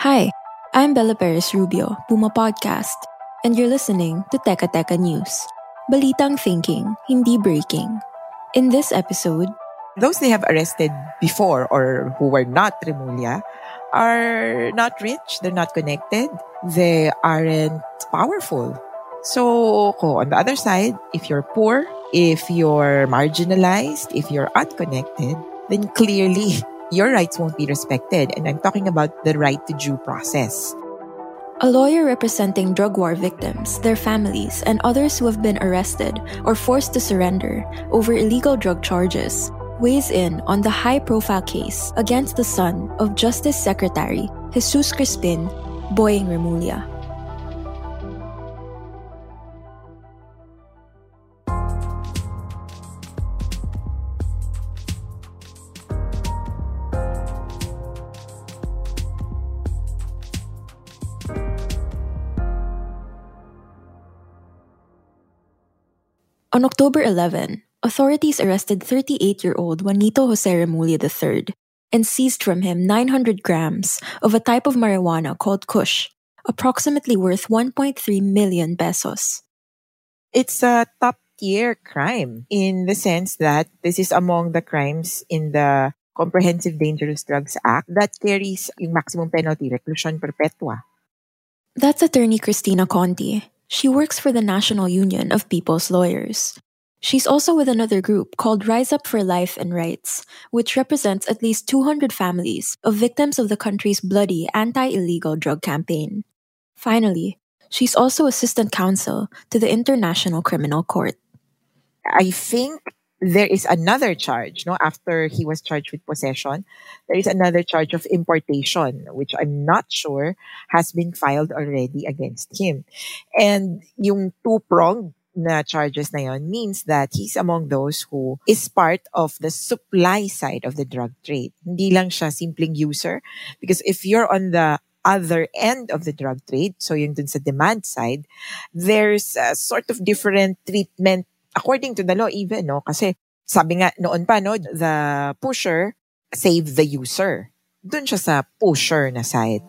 Hi, I'm Bella Perez Rubio, Puma Podcast, and you're listening to Teka Teka News. Balitang thinking, hindi breaking. In this episode, those they have arrested before or who were not Remulla are not rich, they're not connected, they aren't powerful. So, on the other side, if you're poor, if you're marginalized, if you're unconnected, then clearly your rights won't be respected. And I'm talking about the right to due process. A lawyer representing drug war victims, their families, and others who have been arrested or forced to surrender over illegal drug charges weighs in on the high profile case against the son of Justice Secretary Jesus Crispin Boying Remulla. On October 11, authorities arrested 38-year-old Juanito Jose Remulla III and seized from him 900 grams of a type of marijuana called Kush, approximately worth 1.3 million pesos. It's a top tier crime in the sense that this is among the crimes in the Comprehensive Dangerous Drugs Act that carries yung maximum penalty, reclusion perpetua. That's attorney Kristina Conti. She works for the National Union of People's Lawyers. She's also with another group called Rise Up for Life and Rights, which represents at least 200 families of victims of the country's bloody anti illegal drug campaign. Finally, she's also assistant counsel to the International Criminal Court. I think there is another charge, no, after he was charged with possession, there is another charge of importation, which I'm not sure has been filed already against him. And yung two-pronged na charges na yon means that he's among those who is part of the supply side of the drug trade. Hindi lang siya simpleng user. Because if you're on the other end of the drug trade, so yung dun sa demand side, there's a sort of different treatment according to the law even, no? Kasi sabi nga noon pa, no, the pusher save the user. Doon siya sa pusher na side.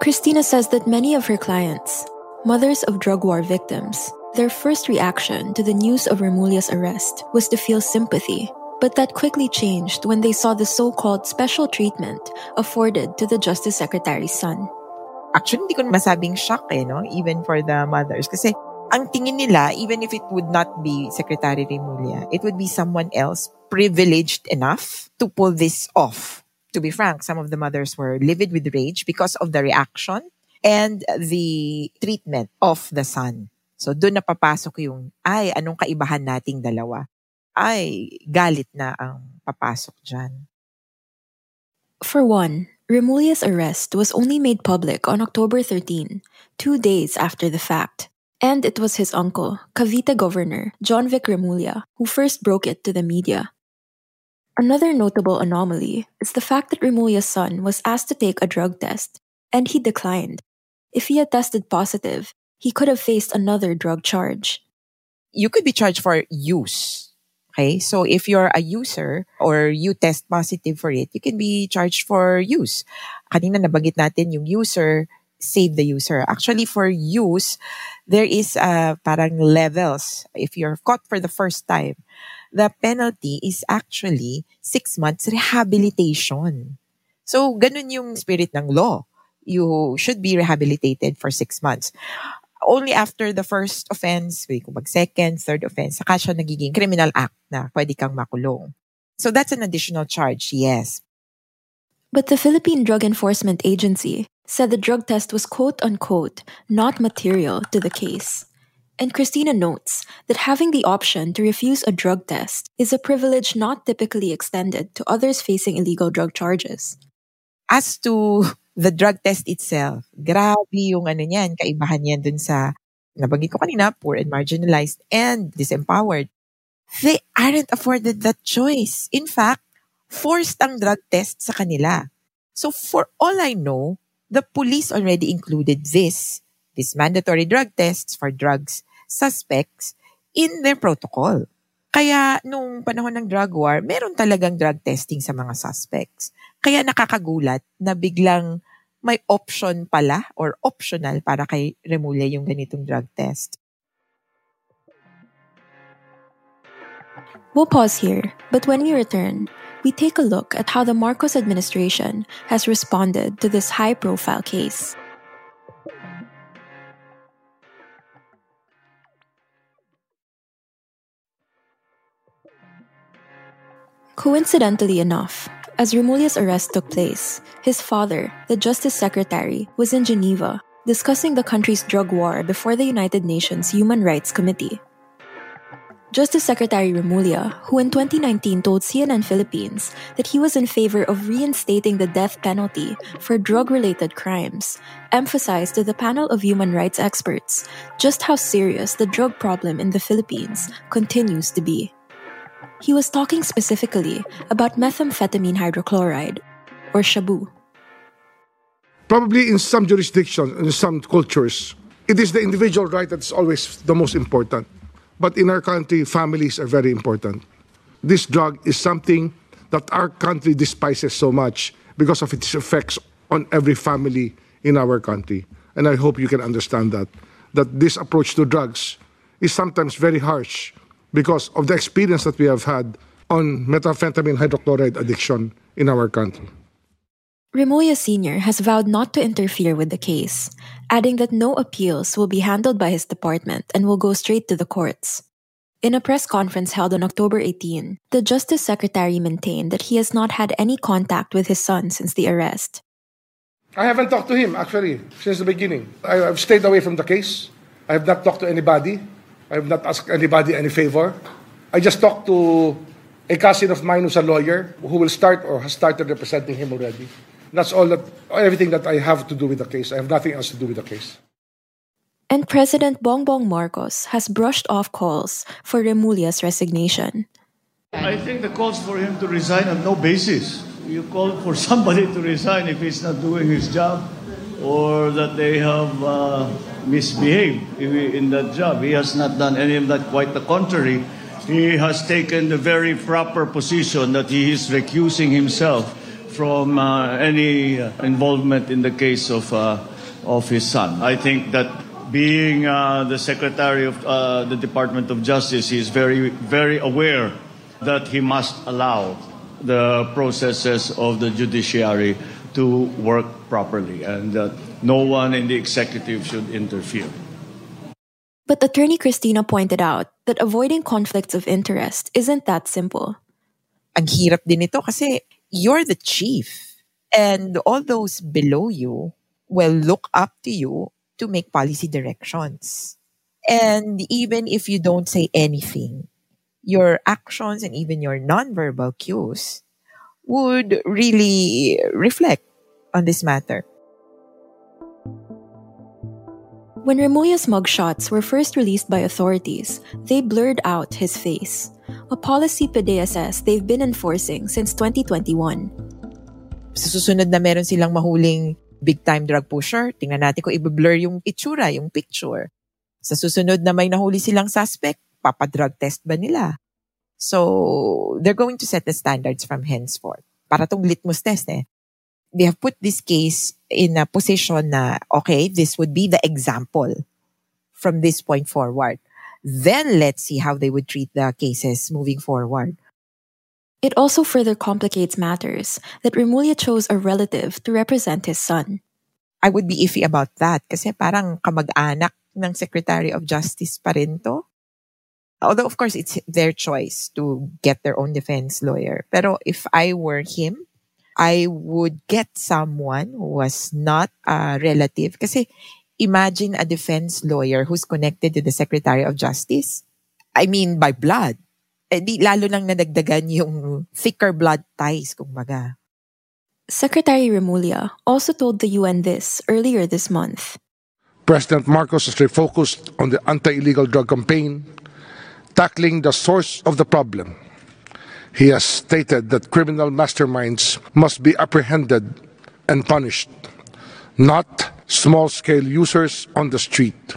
Kristina says that many of her clients, mothers of drug war victims, their first reaction to the news of Remulla's arrest was to feel sympathy, but that quickly changed when they saw the so-called special treatment afforded to the Justice Secretary's son. Actually, hindi ko masabing shock eh, no? Even for the mothers. Kasi ang tingin nila, even if it would not be Secretary Remulla, it would be someone else privileged enough to pull this off. To be frank, some of the mothers were livid with rage because of the reaction and the treatment of the son. So doon napapasok yung, ay, anong kaibahan nating dalawa? Ay, galit na ang papasok dyan. For one, Remulla's arrest was only made public on October 13, two days after the fact. And it was his uncle, Cavite Governor Jonvic Remulla, who first broke it to the media. Another notable anomaly is the fact that Remulla's son was asked to take a drug test, and he declined. If he had tested positive, he could have faced another drug charge. You could be charged for use. Okay, so if you're a user or you test positive for it, you can be charged for use. Kanina nabagit natin yung user save the user. Actually, for use, there is uh, parang levels. If you're caught for the first time, the penalty is actually six months rehabilitation. So, ganun yung spirit ng law. You should be rehabilitated for six months. Only after the first offense, kung mag second, third offense, saka siya nagiging criminal act na pwede kang makulong. So that's an additional charge, yes. But the Philippine Drug Enforcement Agency said the drug test was quote unquote not material to the case. And Kristina notes that having the option to refuse a drug test is a privilege not typically extended to others facing illegal drug charges. As to the drug test itself, grabe yung ano niyan, kaibahan yan dun sa, nabanggit ko kanina, poor and marginalized and disempowered. They aren't afforded that choice. In fact, forced ang drug test sa kanila. So for all I know, the police already included this, these mandatory drug tests for drugs suspects in their protocol. Kaya nung panahon ng drug war, meron talagang drug testing sa mga suspects. Kaya nakakagulat na biglang may option pala or optional para kay Remulla yung ganitong drug test. We'll pause here, but when we return, we take a look at how the Marcos administration has responded to this high profile case. Coincidentally enough, as Remulla's arrest took place, his father, the Justice Secretary, was in Geneva discussing the country's drug war before the United Nations Human Rights Committee. Justice Secretary Remulla, who in 2019 told CNN Philippines that he was in favor of reinstating the death penalty for drug related crimes, emphasized to the panel of human rights experts just how serious the drug problem in the Philippines continues to be. He was talking specifically about methamphetamine hydrochloride, or shabu. Probably in some jurisdictions, in some cultures, it is the individual right that's always the most important. But in our country, families are very important. This drug is something that our country despises so much because of its effects on every family in our country. And I hope you can understand that. That this approach to drugs is sometimes very harsh because of the experience that we have had on methamphetamine hydrochloride addiction in our country. Remulla Sr. has vowed not to interfere with the case, adding that no appeals will be handled by his department and will go straight to the courts. In a press conference held on October 18, the Justice Secretary maintained that he has not had any contact with his son since the arrest. I haven't talked to him actually since the beginning. I, have stayed away from the case. I have not talked to anybody. I have not asked anybody any favor. I just talked to a cousin of mine who's a lawyer who will start or has started representing him already. That's all that, everything that I have to do with the case. I have nothing else to do with the case. And President Bongbong Marcos has brushed off calls for Remulla's resignation. I think the calls for him to resign have no basis. You call for somebody to resign if he's not doing his job or that they have uh, misbehaved in that job. He has not done any of that, quite the contrary. He has taken the very proper position that he is recusing himself from uh, any involvement in the case of, uh, of his son. I think that being uh, the Secretary of uh, the Department of Justice, he is very, very aware that he must allow the processes of the judiciary to work properly and that no one in the executive should interfere. But attorney Kristina pointed out that avoiding conflicts of interest isn't that simple. Ang hirap din ito kasi you're the chief and all those below you will look up to you to make policy directions. And even if you don't say anything, your actions and even your nonverbal cues would really reflect on this matter. When Remulla's mugshots were first released by authorities, they blurred out his face, a policy PDSS they've been enforcing since 2021. Sa susunod na meron silang mahuling big-time drug pusher, tingnan natin kung i-blur yung itsura, yung picture. Sa susunod na may nahuli silang suspect, papadrug test ba nila? So, they're going to set the standards from henceforth. Para tong litmus test eh. They have put this case in a position na, okay, this would be the example from this point forward. Then let's see how they would treat the cases moving forward. It also further complicates matters that Remulla chose a relative to represent his son. I would be iffy about that kasi parang kamag-anak ng Secretary of Justice pa rin to. Although, of course, it's their choice to get their own defense lawyer. Pero if I were him, I would get someone who was not a relative. Kasi imagine a defense lawyer who's connected to the Secretary of Justice. I mean, by blood. Eh, di, lalo nang nadagdagan yung thicker blood ties, kumbaga. Secretary Remulla also told the UN this earlier this month. President Marcos has refocused on the anti-illegal drug campaign, tackling the source of the problem. He has stated that criminal masterminds must be apprehended and punished, not small-scale users on the street.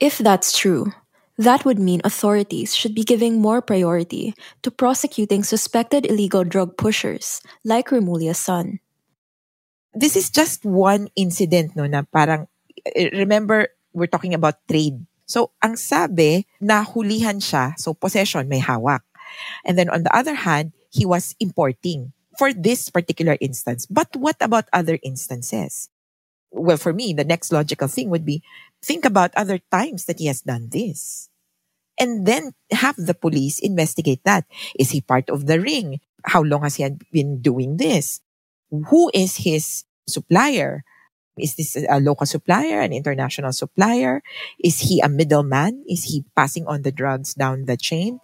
If that's true, that would mean authorities should be giving more priority to prosecuting suspected illegal drug pushers like Remulla's son. This is just one incident no na parang eh, remember we're talking about trade. So ang sabi nahulihan siya so possession may hawak. And then on the other hand, he was importing for this particular instance. But what about other instances? Well, for me, the next logical thing would be think about other times that he has done this. And then have the police investigate that. Is he part of the ring? How long has he been doing this? Who is his supplier? Is this a local supplier, an international supplier? Is he a middleman? Is he passing on the drugs down the chain?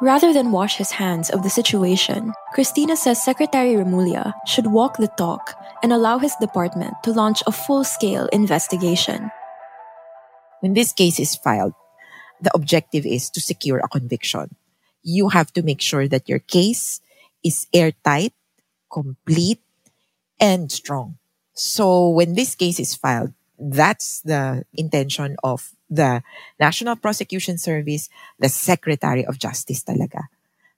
Rather than wash his hands of the situation, Kristina says Secretary Remulla should walk the talk and allow his department to launch a full scale investigation. When this case is filed, the objective is to secure a conviction. You have to make sure that your case is airtight, complete, and strong. So when this case is filed, that's the intention of the National Prosecution Service, the Secretary of Justice talaga.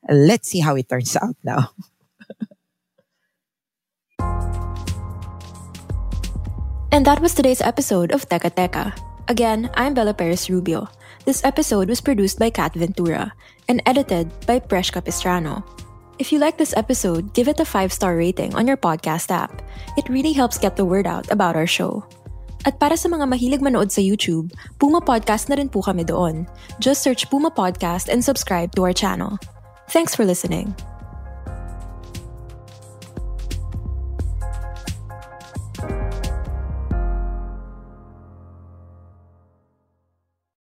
Let's see how it turns out now. And that was today's episode of Teka Teka. Again, I'm Bella Perez Rubio. This episode was produced by Kat Ventura and edited by Presh Capistrano. If you like this episode, give it a 5-star rating on your podcast app. It really helps get the word out about our show. At para sa mga mahilig manood sa YouTube, Puma Podcast na rin po kami doon. Just search Puma Podcast and subscribe to our channel. Thanks for listening.